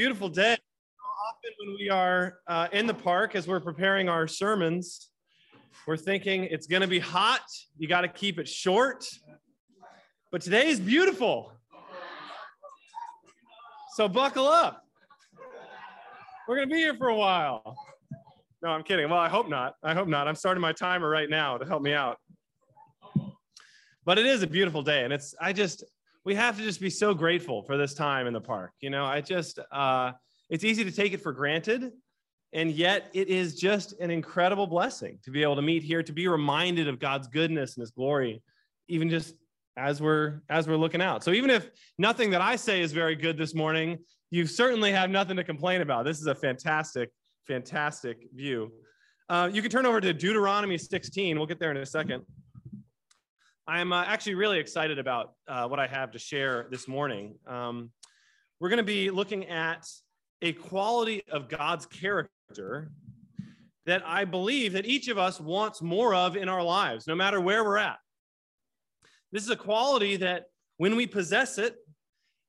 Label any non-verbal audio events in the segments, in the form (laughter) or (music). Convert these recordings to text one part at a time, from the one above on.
Beautiful day. Often, when we are uh, in the park as we're preparing our sermons, we're thinking it's going to be hot. You got to keep it short. But today is beautiful. So buckle up. We're going to be here for a while. No, I'm kidding. Well, I hope not. I hope not. I'm starting my timer right now to help me out. But it is a beautiful day. And it's, I just, we have to just be so grateful for this time in the park. You know, I just, uh, it's easy to take it for granted. And yet it is just an incredible blessing to be able to meet here, to be reminded of God's goodness and his glory, even just as we're as we're looking out. So even if nothing that I say is very good this morning, you certainly have nothing to complain about. This is a fantastic, fantastic view. Uh, you can turn over to Deuteronomy 16. We'll get there in a second. I'm uh, actually really excited about uh, what I have to share this morning. Um, we're going to be looking at a quality of God's character that I believe that each of us wants more of in our lives, no matter where we're at. This is a quality that when we possess it,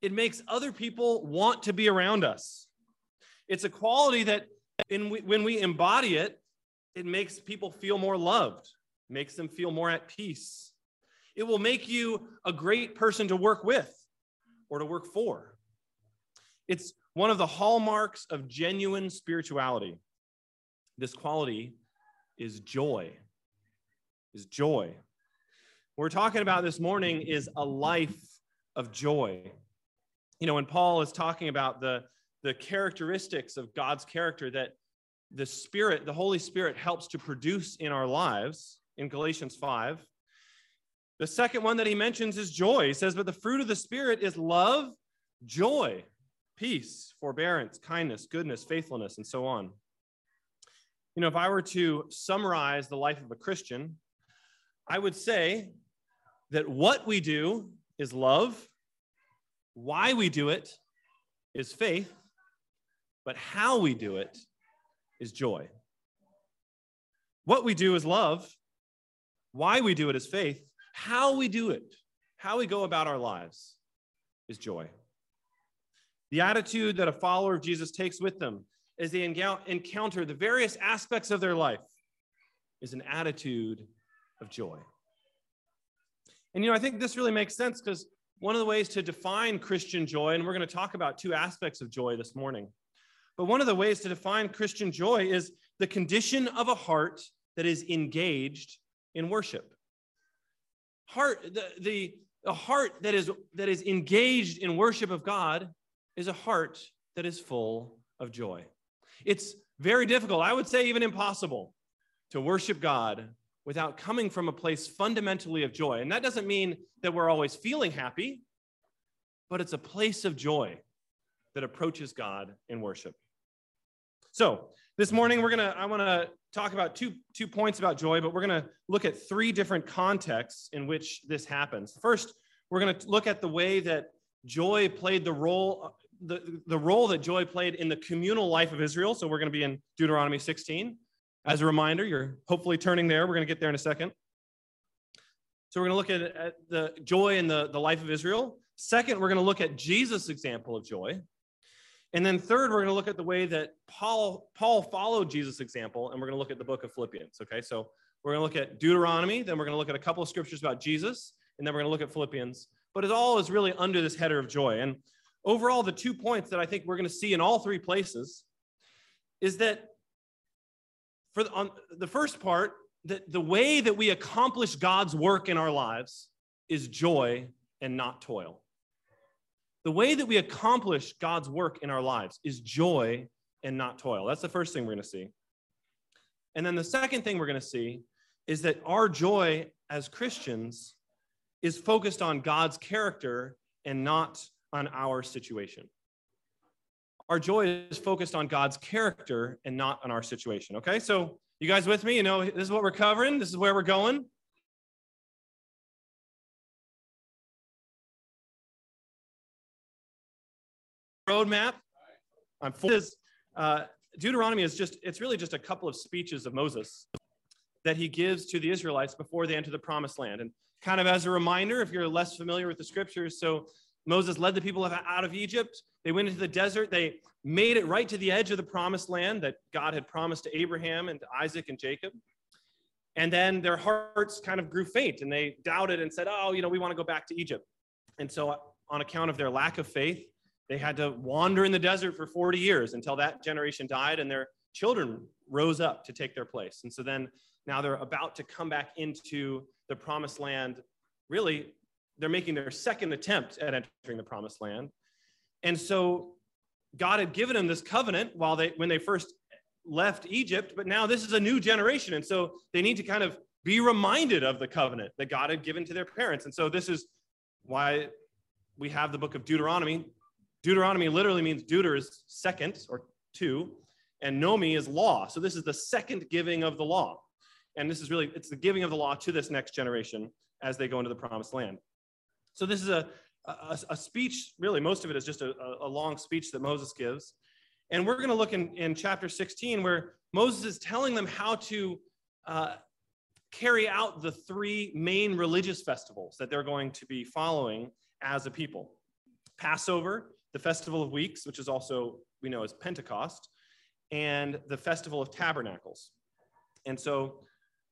it makes other people want to be around us. It's a quality that in, when we embody it, it makes people feel more loved, makes them feel more at peace it will make you a great person to work with or to work for. It's one of the hallmarks of genuine spirituality. This quality is joy. Is joy. What we're talking about this morning is a life of joy. You know, when Paul is talking about the, the characteristics of God's character that the Spirit, the Holy Spirit, helps to produce in our lives in Galatians 5, the second one that he mentions is joy. He says, But the fruit of the Spirit is love, joy, peace, forbearance, kindness, goodness, faithfulness, and so on. You know, if I were to summarize the life of a Christian, I would say that what we do is love, why we do it is faith, but how we do it is joy. What we do is love, why we do it is faith, how we do it, how we go about our lives, is joy. The attitude that a follower of Jesus takes with them as they encounter the various aspects of their life is an attitude of joy. And, you know, I think this really makes sense because one of the ways to define Christian joy, and we're going to talk about two aspects of joy this morning, but one of the ways to define Christian joy is the condition of a heart that is engaged in worship heart the, the, the heart that is that is engaged in worship of god is a heart that is full of joy. It's very difficult i would say even impossible to worship god without coming from a place fundamentally of joy. And that doesn't mean that we're always feeling happy but it's a place of joy that approaches god in worship. So this morning we're gonna i want to talk about two two points about joy but we're gonna look at three different contexts in which this happens. First we're gonna look at the way that joy played the role the, the role that joy played in the communal life of israel. So we're going to be in deuteronomy 16 as a reminder you're hopefully turning there. We're going to get there in a second. So we're going to look at, at the joy in the, the life of israel. Second we're going to look at jesus example of joy and then third, we're going to look at the way that Paul Paul followed Jesus' example, and we're going to look at the book of Philippians. Okay, so we're going to look at Deuteronomy, then we're going to look at a couple of scriptures about Jesus, and then we're going to look at Philippians. But it all is really under this header of joy. And overall, the two points that I think we're going to see in all three places is that for the, on the first part, that the way that we accomplish God's work in our lives is joy and not toil. The way that we accomplish God's work in our lives is joy and not toil. That's the first thing we're going to see. And then the second thing we're going to see is that our joy as Christians is focused on God's character and not on our situation. Our joy is focused on God's character and not on our situation. Okay, so you guys with me? You know, this is what we're covering, this is where we're going. Roadmap. I'm. Uh, Deuteronomy is just, it's really just a couple of speeches of Moses that he gives to the Israelites before they enter the promised land. And kind of as a reminder, if you're less familiar with the scriptures, so Moses led the people out of Egypt. They went into the desert. They made it right to the edge of the promised land that God had promised to Abraham and to Isaac and Jacob. And then their hearts kind of grew faint and they doubted and said, Oh, you know, we want to go back to Egypt. And so, on account of their lack of faith, they had to wander in the desert for 40 years until that generation died and their children rose up to take their place. And so then now they're about to come back into the promised land. Really, they're making their second attempt at entering the promised land. And so God had given them this covenant while they when they first left Egypt, but now this is a new generation. And so they need to kind of be reminded of the covenant that God had given to their parents. And so this is why we have the book of Deuteronomy. Deuteronomy literally means deuter is second or two, and nomi is law. So this is the second giving of the law. And this is really, it's the giving of the law to this next generation as they go into the promised land. So this is a, a, a speech, really, most of it is just a, a long speech that Moses gives. And we're going to look in, in chapter 16 where Moses is telling them how to uh, carry out the three main religious festivals that they're going to be following as a people Passover, the Festival of Weeks, which is also we know as Pentecost, and the Festival of Tabernacles. And so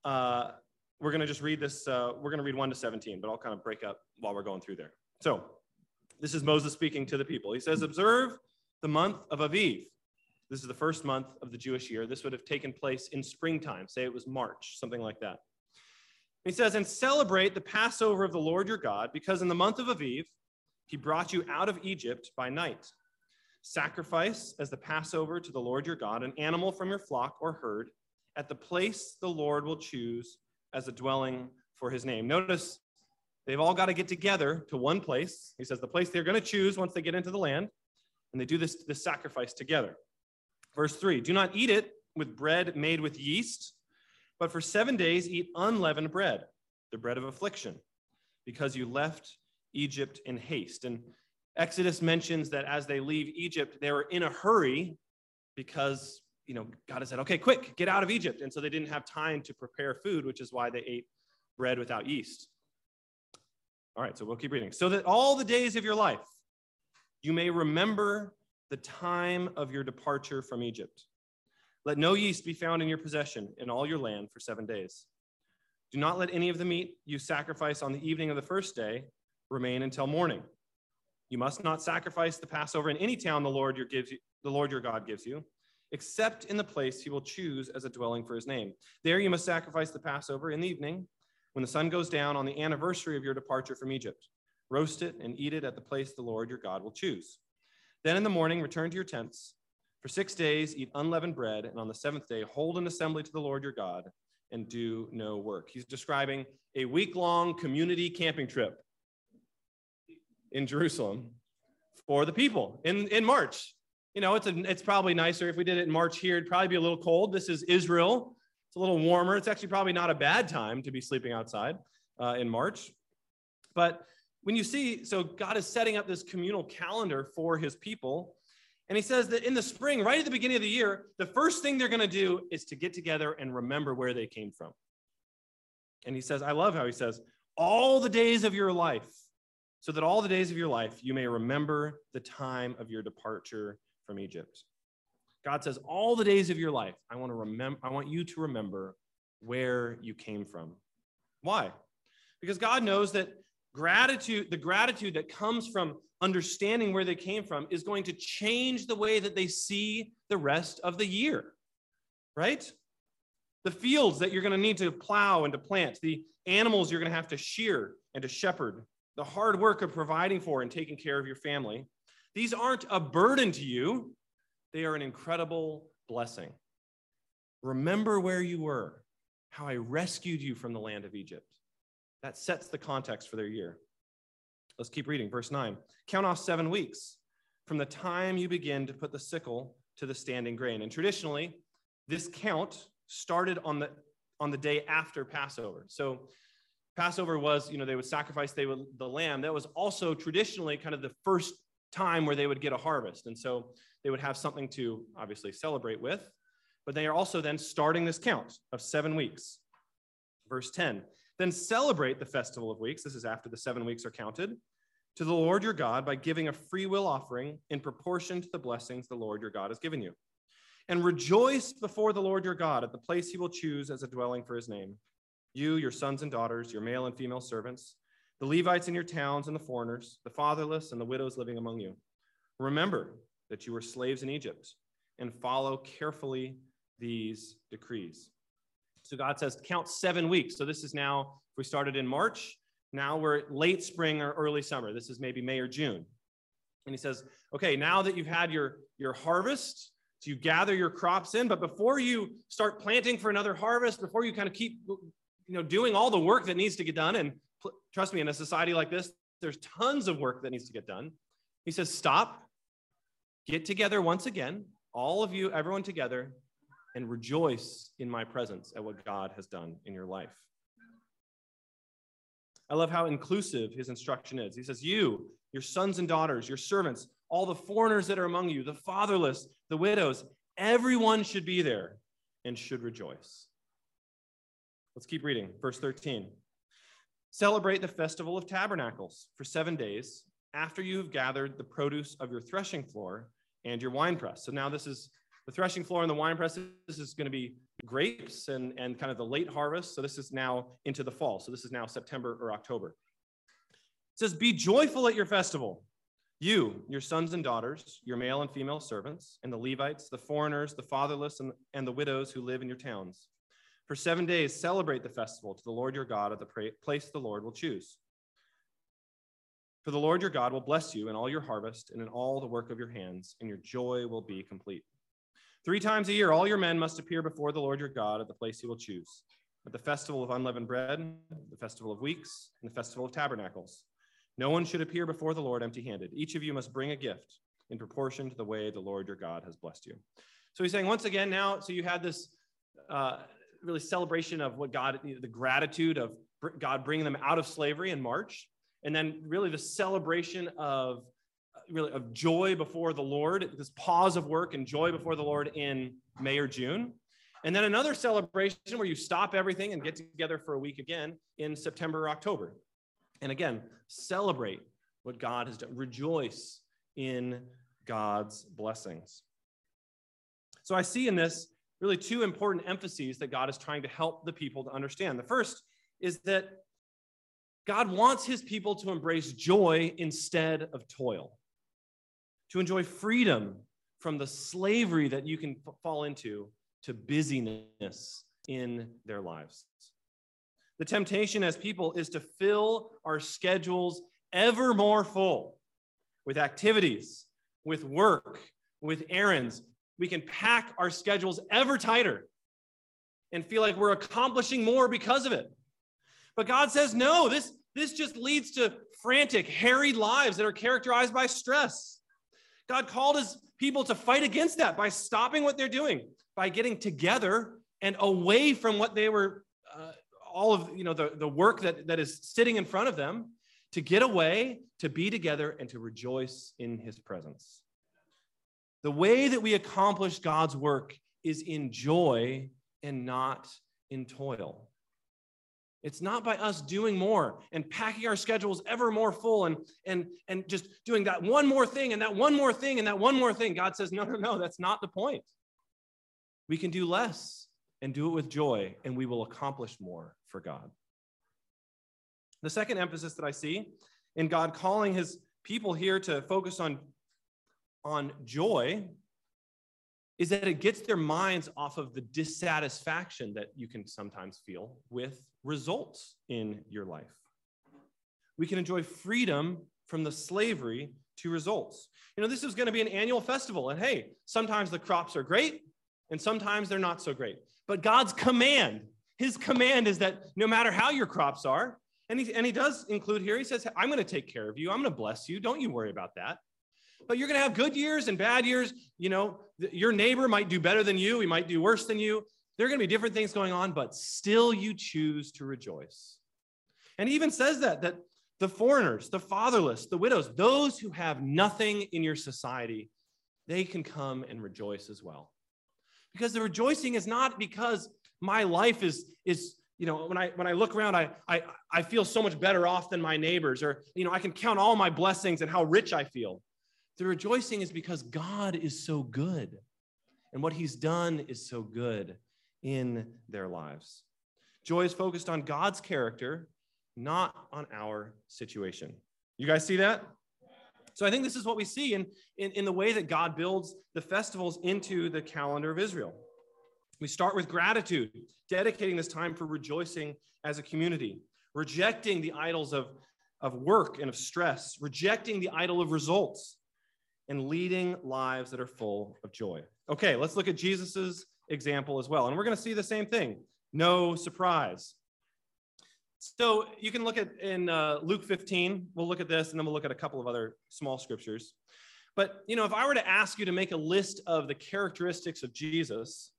uh, we're going to just read this. Uh, we're going to read 1 to 17, but I'll kind of break up while we're going through there. So this is Moses speaking to the people. He says, Observe the month of Aviv. This is the first month of the Jewish year. This would have taken place in springtime. Say it was March, something like that. He says, And celebrate the Passover of the Lord your God, because in the month of Aviv, he brought you out of Egypt by night. Sacrifice as the Passover to the Lord your God an animal from your flock or herd at the place the Lord will choose as a dwelling for his name. Notice they've all got to get together to one place. He says the place they're going to choose once they get into the land, and they do this, this sacrifice together. Verse 3 Do not eat it with bread made with yeast, but for seven days eat unleavened bread, the bread of affliction, because you left Egypt in haste. And Exodus mentions that as they leave Egypt, they were in a hurry because you know, God has said, okay, quick, get out of Egypt. And so they didn't have time to prepare food, which is why they ate bread without yeast. All right, so we'll keep reading. So that all the days of your life you may remember the time of your departure from Egypt. Let no yeast be found in your possession in all your land for seven days. Do not let any of the meat you sacrifice on the evening of the first day remain until morning. You must not sacrifice the Passover in any town the Lord your gives you, the Lord your God gives you except in the place he will choose as a dwelling for his name. There you must sacrifice the Passover in the evening when the sun goes down on the anniversary of your departure from Egypt. Roast it and eat it at the place the Lord your God will choose. Then in the morning, return to your tents. For six days, eat unleavened bread, and on the seventh day, hold an assembly to the Lord your God and do no work. He's describing a week long community camping trip in Jerusalem for the people in, in March you know, it's a, it's probably nicer if we did it in March here. It'd probably be a little cold. This is Israel. It's a little warmer. It's actually probably not a bad time to be sleeping outside uh, in March. But when you see, so God is setting up this communal calendar for his people. And he says that in the spring, right at the beginning of the year, the first thing they're going to do is to get together and remember where they came from. And he says, I love how he says, all the days of your life, so that all the days of your life you may remember the time of your departure from Egypt. God says, all the days of your life, I want to remember, I want you to remember where you came from. Why? Because God knows that gratitude, the gratitude that comes from understanding where they came from, is going to change the way that they see the rest of the year, right? The fields that you're going to need to plow and to plant, the animals you're going to have to shear and to shepherd, the hard work of providing for and taking care of your family, these aren't a burden to you, they are an incredible blessing. Remember where you were, how I rescued you from the land of Egypt. That sets the context for their year. Let's keep reading. Verse 9 Count off seven weeks from the time you begin to put the sickle to the standing grain. And traditionally, this count started on the on the day after Passover. So Passover was, you know, they would sacrifice they would, the lamb. That was also traditionally kind of the first time where they would get a harvest. And so they would have something to obviously celebrate with, but they are also then starting this count of seven weeks. Verse 10 Then celebrate the festival of weeks. This is after the seven weeks are counted. to the Lord your God by giving a free will offering in proportion to the blessings the Lord your God has given you. And rejoice before the Lord your God at the place he will choose as a dwelling for his name. You, your sons and daughters, your male and female servants, the Levites in your towns and the foreigners, the fatherless and the widows living among you. Remember that you were slaves in Egypt and follow carefully these decrees. So God says, count seven weeks. So this is now, if we started in March, now we're late spring or early summer. This is maybe May or June. And he says, okay, now that you've had your, your harvest, so you gather your crops in, but before you start planting for another harvest, before you kind of keep you know, doing all the work that needs to get done, and pl- trust me, in a society like this, there's tons of work that needs to get done. He says, stop, get together once again, all of you, everyone together, and rejoice in my presence at what God has done in your life. I love how inclusive his instruction is. He says, You, your sons and daughters, your servants, all the foreigners that are among you, the fatherless, the widows, everyone should be there and should rejoice. Let's keep reading. Verse 13. Celebrate the festival of tabernacles for seven days after you have gathered the produce of your threshing floor and your winepress. So now this is the threshing floor and the winepress. This is going to be grapes and, and kind of the late harvest. So this is now into the fall. So this is now September or October. It says, Be joyful at your festival. You, your sons and daughters, your male and female servants, and the Levites, the foreigners, the fatherless, and, and the widows who live in your towns. For seven days, celebrate the festival to the Lord your God at the place the Lord will choose. For the Lord your God will bless you in all your harvest and in all the work of your hands, and your joy will be complete. Three times a year, all your men must appear before the Lord your God at the place he will choose at the festival of unleavened bread, the festival of weeks, and the festival of tabernacles. No one should appear before the Lord empty handed. Each of you must bring a gift in proportion to the way the Lord your God has blessed you. So he's saying, once again, now, so you had this uh, really celebration of what God, the gratitude of God bringing them out of slavery in March, and then really the celebration of uh, really of joy before the Lord, this pause of work and joy before the Lord in May or June. And then another celebration where you stop everything and get together for a week again in September or October. And again, celebrate what God has done, rejoice in God's blessings. So I see in this really two important emphases that God is trying to help the people to understand. The first is that God wants his people to embrace joy instead of toil to enjoy freedom from the slavery that you can f- fall into to busyness in their lives. The temptation as people is to fill our schedules ever more full with activities, with work, with errands. We can pack our schedules ever tighter and feel like we're accomplishing more because of it. But God says, no, this, this just leads to frantic, harried lives that are characterized by stress. God called his people to fight against that by stopping what they're doing, by getting together and away from what they were, uh, all of you know the, the work that, that is sitting in front of them, to get away, to be together, and to rejoice in his presence. The way that we accomplish God's work is in joy and not in toil. It's not by us doing more and packing our schedules ever more full and, and, and just doing that one more thing and that one more thing and that one more thing. God says, no, no, no, that's not the point. We can do less and do it with joy, and we will accomplish more for God. The second emphasis that I see in God calling his people here to focus on, on joy is that it gets their minds off of the dissatisfaction that you can sometimes feel with results in your life. We can enjoy freedom from the slavery to results. You know, this is going to be an annual festival, and hey, sometimes the crops are great and sometimes they're not so great. But God's command, his command is that no matter how your crops are, and he, and he does include here, he says, I'm going to take care of you, I'm going to bless you. Don't you worry about that. But you're going to have good years and bad years. You know, your neighbor might do better than you, he might do worse than you. There are going to be different things going on, but still you choose to rejoice. And he even says that, that the foreigners, the fatherless, the widows, those who have nothing in your society, they can come and rejoice as well. Because the rejoicing is not because my life is, is you know, when I when I look around, I I I feel so much better off than my neighbors, or you know, I can count all my blessings and how rich I feel. The rejoicing is because God is so good, and what He's done is so good in their lives. Joy is focused on God's character, not on our situation. You guys see that? So I think this is what we see in, in, in the way that God builds the festivals into the calendar of Israel. We start with gratitude, dedicating this time for rejoicing as a community, rejecting the idols of, of work and of stress, rejecting the idol of results, and leading lives that are full of joy. Okay, let's look at Jesus's example as well. And we're going to see the same thing no surprise. So you can look at in uh, Luke 15, we'll look at this, and then we'll look at a couple of other small scriptures. But, you know, if I were to ask you to make a list of the characteristics of Jesus,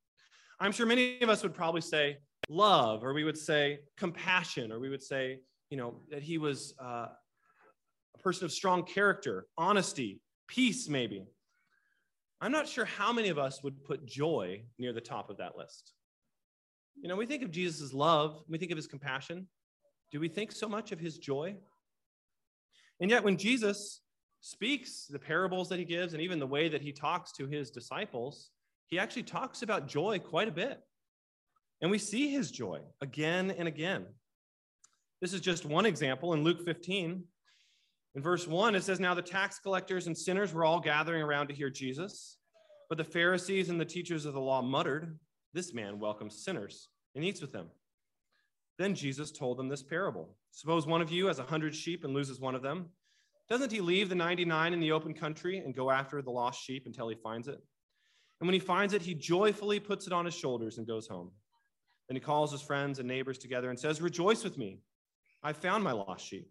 I'm sure many of us would probably say love, or we would say compassion, or we would say, you know, that he was uh, a person of strong character, honesty, peace, maybe. I'm not sure how many of us would put joy near the top of that list. You know, we think of Jesus' love, we think of his compassion. Do we think so much of his joy? And yet, when Jesus speaks the parables that he gives and even the way that he talks to his disciples, he actually talks about joy quite a bit. And we see his joy again and again. This is just one example in Luke 15. In verse 1, it says, Now the tax collectors and sinners were all gathering around to hear Jesus. But the Pharisees and the teachers of the law muttered, This man welcomes sinners and eats with them. Then Jesus told them this parable Suppose one of you has a hundred sheep and loses one of them. Doesn't he leave the 99 in the open country and go after the lost sheep until he finds it? And when he finds it, he joyfully puts it on his shoulders and goes home. Then he calls his friends and neighbors together and says, Rejoice with me. I found my lost sheep.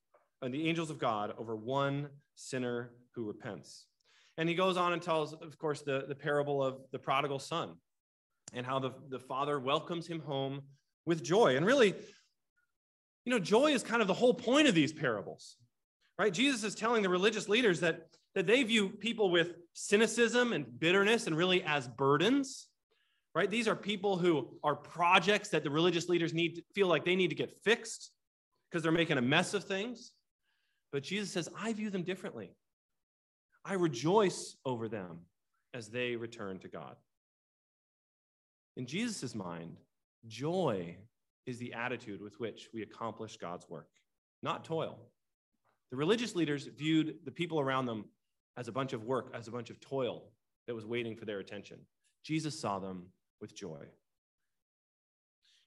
and the angels of God over one sinner who repents. And he goes on and tells, of course, the, the parable of the prodigal son and how the, the father welcomes him home with joy. And really, you know, joy is kind of the whole point of these parables, right? Jesus is telling the religious leaders that that they view people with cynicism and bitterness and really as burdens right these are people who are projects that the religious leaders need to feel like they need to get fixed because they're making a mess of things but jesus says i view them differently i rejoice over them as they return to god in jesus' mind joy is the attitude with which we accomplish god's work not toil the religious leaders viewed the people around them as a bunch of work, as a bunch of toil that was waiting for their attention. Jesus saw them with joy.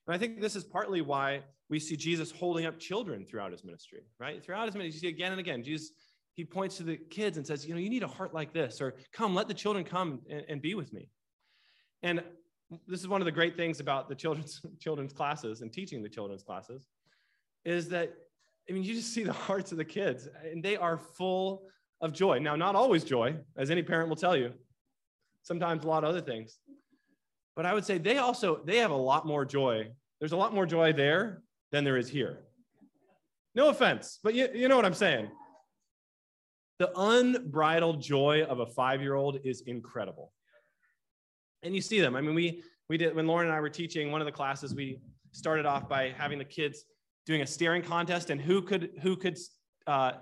And I think this is partly why we see Jesus holding up children throughout his ministry, right? Throughout his ministry, you see again and again, Jesus, he points to the kids and says, you know, you need a heart like this, or come, let the children come and, and be with me. And this is one of the great things about the children's (laughs) children's classes and teaching the children's classes is that I mean, you just see the hearts of the kids, and they are full of joy. Now, not always joy, as any parent will tell you. Sometimes a lot of other things. But I would say they also they have a lot more joy. There's a lot more joy there than there is here. No offense, but you, you know what I'm saying. The unbridled joy of a five-year-old is incredible. And you see them. I mean, we we did when Lauren and I were teaching one of the classes, we started off by having the kids doing a staring contest and who could who could uh,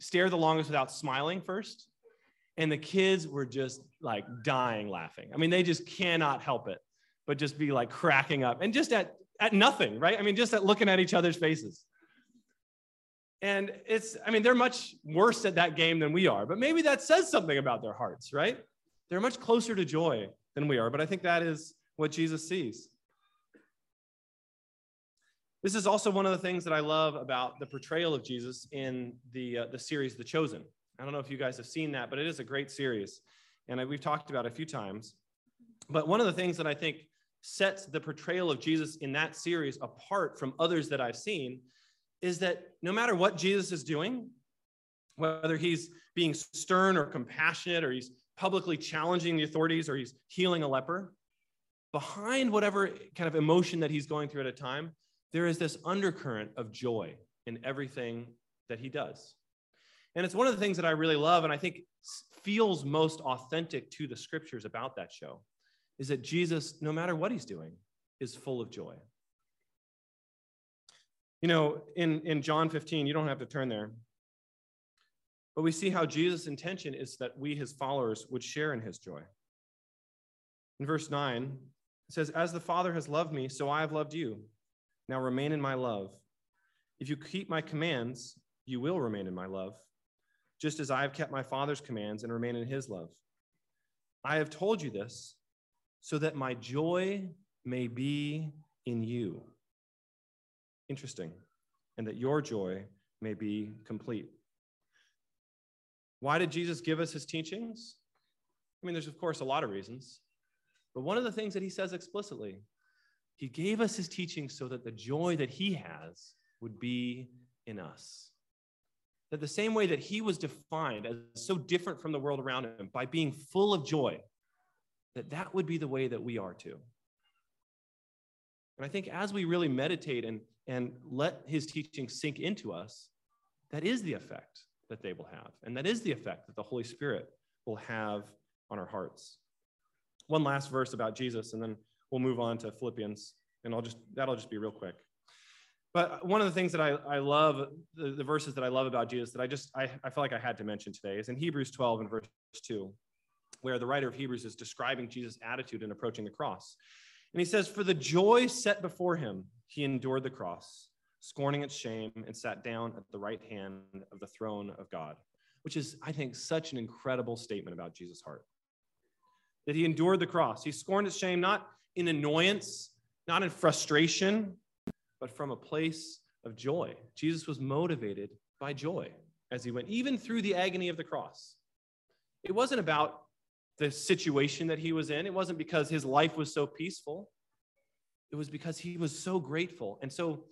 stare the longest without smiling first. And the kids were just like dying laughing. I mean, they just cannot help it, but just be like cracking up and just at, at nothing, right? I mean, just at looking at each other's faces. And it's, I mean, they're much worse at that game than we are, but maybe that says something about their hearts, right? They're much closer to joy than we are, but I think that is what Jesus sees. This is also one of the things that I love about the portrayal of Jesus in the, uh, the series The Chosen. I don't know if you guys have seen that, but it is a great series. And I, we've talked about a few times. But one of the things that I think sets the portrayal of Jesus in that series apart from others that I've seen is that no matter what Jesus is doing, whether he's being stern or compassionate, or he's publicly challenging the authorities, or he's healing a leper, behind whatever kind of emotion that he's going through at a time, there is this undercurrent of joy in everything that he does. And it's one of the things that I really love, and I think feels most authentic to the scriptures about that show, is that Jesus, no matter what he's doing, is full of joy. You know, in, in John 15, you don't have to turn there, but we see how Jesus' intention is that we, his followers, would share in his joy. In verse 9, it says, As the Father has loved me, so I have loved you. Now remain in my love. If you keep my commands, you will remain in my love, just as I have kept my Father's commands and remain in his love. I have told you this so that my joy may be in you. Interesting. And that your joy may be complete. Why did Jesus give us his teachings? I mean, there's, of course, a lot of reasons. But one of the things that he says explicitly, he gave us his teachings so that the joy that he has would be in us. That the same way that he was defined as so different from the world around him by being full of joy, that that would be the way that we are too. And I think as we really meditate and, and let his teaching sink into us, that is the effect that they will have. And that is the effect that the Holy Spirit will have on our hearts. One last verse about Jesus, and then we'll move on to Philippians. And I'll just, that'll just be real quick. But one of the things that I, I love, the, the verses that I love about Jesus that I just, I, I feel like I had to mention today is in Hebrews 12 and verse 2, where the writer of Hebrews is describing Jesus' attitude in approaching the cross. And he says, For the joy set before him, he endured the cross, scorning its shame, and sat down at the right hand of the throne of God, which is, I think, such an incredible statement about Jesus' heart. That he endured the cross. He scorned its shame, not in annoyance, not in frustration, but from a place of joy. Jesus was motivated by joy as he went, even through the agony of the cross. It wasn't about the situation that he was in. It wasn't because his life was so peaceful, it was because he was so grateful. And so,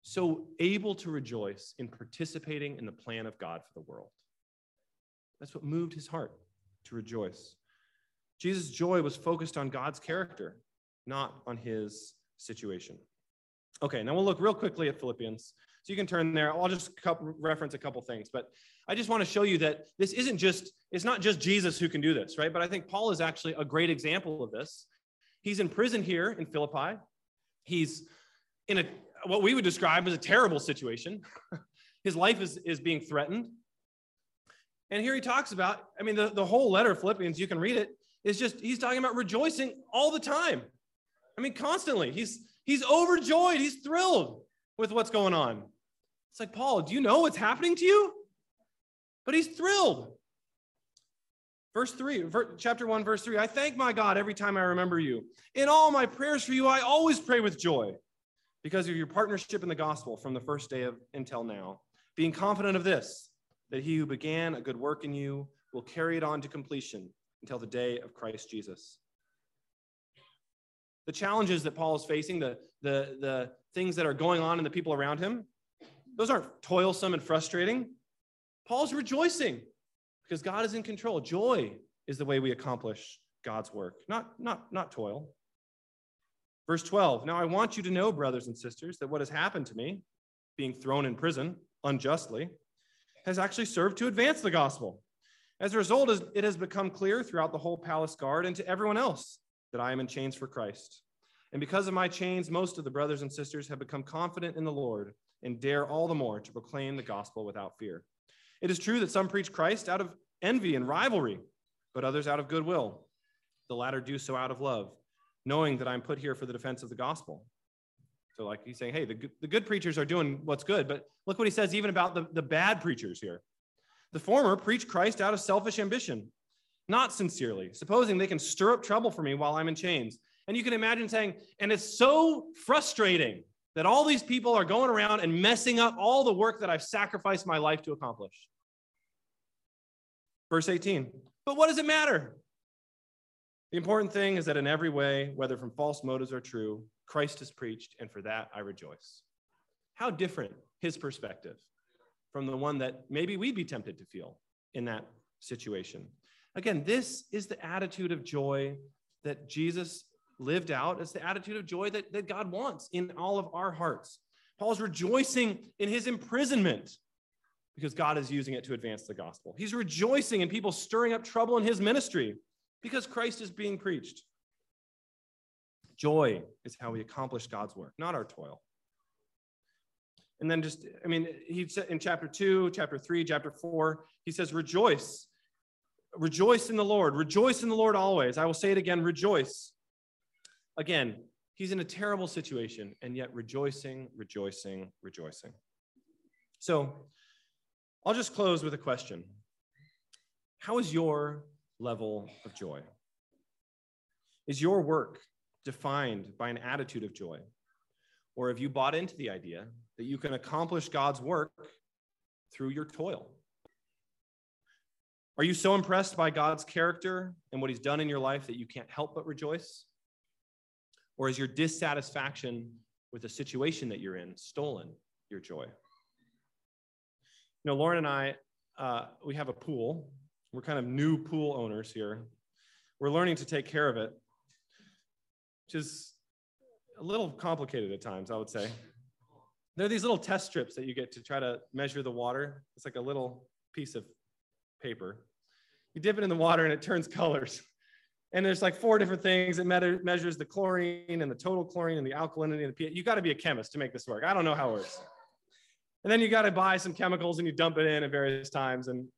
so able to rejoice in participating in the plan of God for the world. That's what moved his heart to rejoice. Jesus' joy was focused on God's character, not on his situation. Okay, now we'll look real quickly at Philippians. So you can turn there. I'll just reference a couple things, but I just want to show you that this isn't just, it's not just Jesus who can do this, right? But I think Paul is actually a great example of this. He's in prison here in Philippi. He's in a what we would describe as a terrible situation. (laughs) His life is, is being threatened. And here he talks about, I mean, the, the whole letter of Philippians, you can read it, is just he's talking about rejoicing all the time. I mean, constantly. He's he's overjoyed, he's thrilled with what's going on. It's like, Paul, do you know what's happening to you? But he's thrilled. Verse 3, chapter 1, verse 3 I thank my God every time I remember you. In all my prayers for you, I always pray with joy because of your partnership in the gospel from the first day of until now, being confident of this, that he who began a good work in you will carry it on to completion until the day of Christ Jesus. The challenges that Paul is facing, the, the, the things that are going on in the people around him, those aren't toilsome and frustrating. Paul's rejoicing because God is in control. Joy is the way we accomplish God's work, not, not, not toil. Verse 12 Now I want you to know, brothers and sisters, that what has happened to me, being thrown in prison unjustly, has actually served to advance the gospel. As a result, it has become clear throughout the whole palace guard and to everyone else that I am in chains for Christ. And because of my chains, most of the brothers and sisters have become confident in the Lord and dare all the more to proclaim the gospel without fear. It is true that some preach Christ out of envy and rivalry, but others out of goodwill. The latter do so out of love, knowing that I'm put here for the defense of the gospel. So, like he's saying, hey, the good, the good preachers are doing what's good, but look what he says even about the, the bad preachers here. The former preach Christ out of selfish ambition, not sincerely, supposing they can stir up trouble for me while I'm in chains. And you can imagine saying, and it's so frustrating that all these people are going around and messing up all the work that I've sacrificed my life to accomplish. Verse 18, but what does it matter? The important thing is that in every way, whether from false motives or true, Christ is preached, and for that I rejoice. How different his perspective from the one that maybe we'd be tempted to feel in that situation. Again, this is the attitude of joy that Jesus lived out. It's the attitude of joy that, that God wants in all of our hearts. Paul's rejoicing in his imprisonment because God is using it to advance the gospel. He's rejoicing in people stirring up trouble in his ministry because Christ is being preached. Joy is how we accomplish God's work, not our toil. And then just, I mean, he said in chapter two, chapter three, chapter four, he says, rejoice. Rejoice in the Lord. Rejoice in the Lord always. I will say it again, rejoice. Again, he's in a terrible situation, and yet rejoicing, rejoicing, rejoicing. So I'll just close with a question How is your level of joy? Is your work defined by an attitude of joy? Or have you bought into the idea that you can accomplish God's work through your toil? Are you so impressed by God's character and what he's done in your life that you can't help but rejoice? Or is your dissatisfaction with the situation that you're in stolen your joy? You know, Lauren and I, uh, we have a pool. We're kind of new pool owners here. We're learning to take care of it, which is a little complicated at times, I would say. There are these little test strips that you get to try to measure the water. It's like a little piece of paper. You dip it in the water and it turns (laughs) colors. And there's like four different things. It measures the chlorine and the total chlorine and the alkalinity and the pH. You got to be a chemist to make this work. I don't know how it works. And then you got to buy some chemicals and you dump it in at various times. And,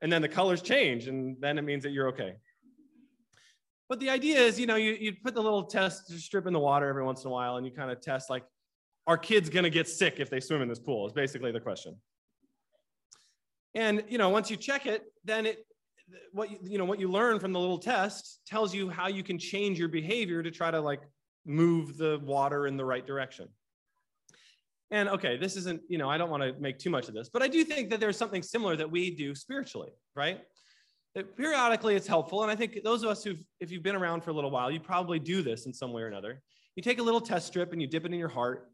and then the colors change. And then it means that you're okay. But the idea is, you know, you, you put the little test strip in the water every once in a while and you kind of test like, are kids going to get sick if they swim in this pool? Is basically the question. And, you know, once you check it, then it, what you, you know, what you learn from the little test tells you how you can change your behavior to try to like move the water in the right direction. And okay, this isn't, you know, I don't want to make too much of this, but I do think that there's something similar that we do spiritually, right? Periodically it's helpful. And I think those of us who've, if you've been around for a little while, you probably do this in some way or another. You take a little test strip and you dip it in your heart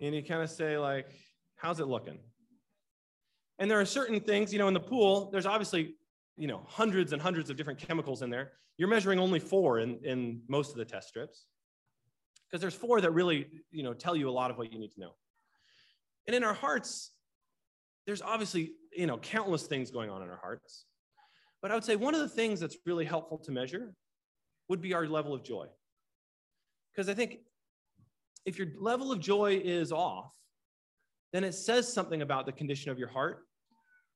and you kind of say, like, how's it looking? And there are certain things, you know, in the pool, there's obviously, you know, hundreds and hundreds of different chemicals in there. You're measuring only four in, in most of the test strips because there's four that really, you know, tell you a lot of what you need to know. And in our hearts, there's obviously, you know, countless things going on in our hearts. But I would say one of the things that's really helpful to measure would be our level of joy. Because I think if your level of joy is off, then it says something about the condition of your heart.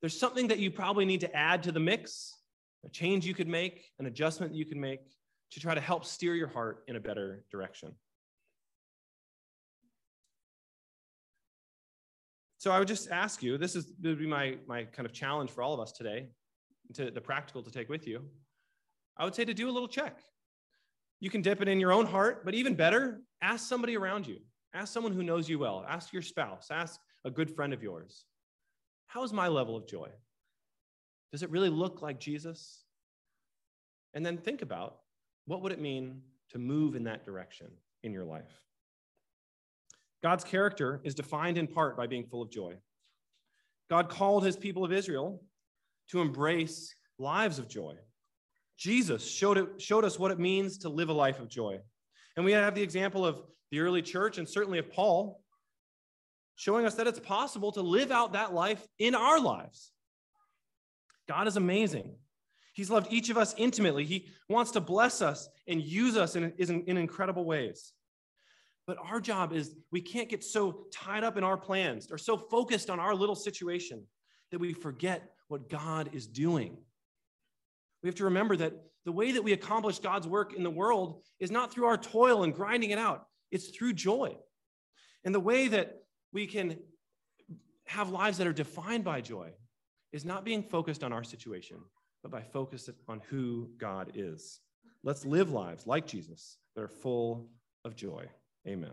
There's something that you probably need to add to the mix, a change you could make, an adjustment you can make to try to help steer your heart in a better direction. So I would just ask you, this is would be my, my kind of challenge for all of us today, to the practical to take with you. I would say to do a little check. You can dip it in your own heart, but even better, ask somebody around you. Ask someone who knows you well. Ask your spouse. Ask a good friend of yours. How is my level of joy? Does it really look like Jesus? And then think about what would it mean to move in that direction in your life? God's character is defined in part by being full of joy. God called his people of Israel to embrace lives of joy. Jesus showed, it, showed us what it means to live a life of joy. And we have the example of the early church and certainly of Paul showing us that it's possible to live out that life in our lives. God is amazing. He's loved each of us intimately. He wants to bless us and use us in, in, in incredible ways. But our job is we can't get so tied up in our plans or so focused on our little situation that we forget what God is doing. We have to remember that the way that we accomplish God's work in the world is not through our toil and grinding it out, it's through joy. And the way that we can have lives that are defined by joy is not being focused on our situation, but by focusing on who God is. Let's live lives like Jesus that are full of joy. Amen.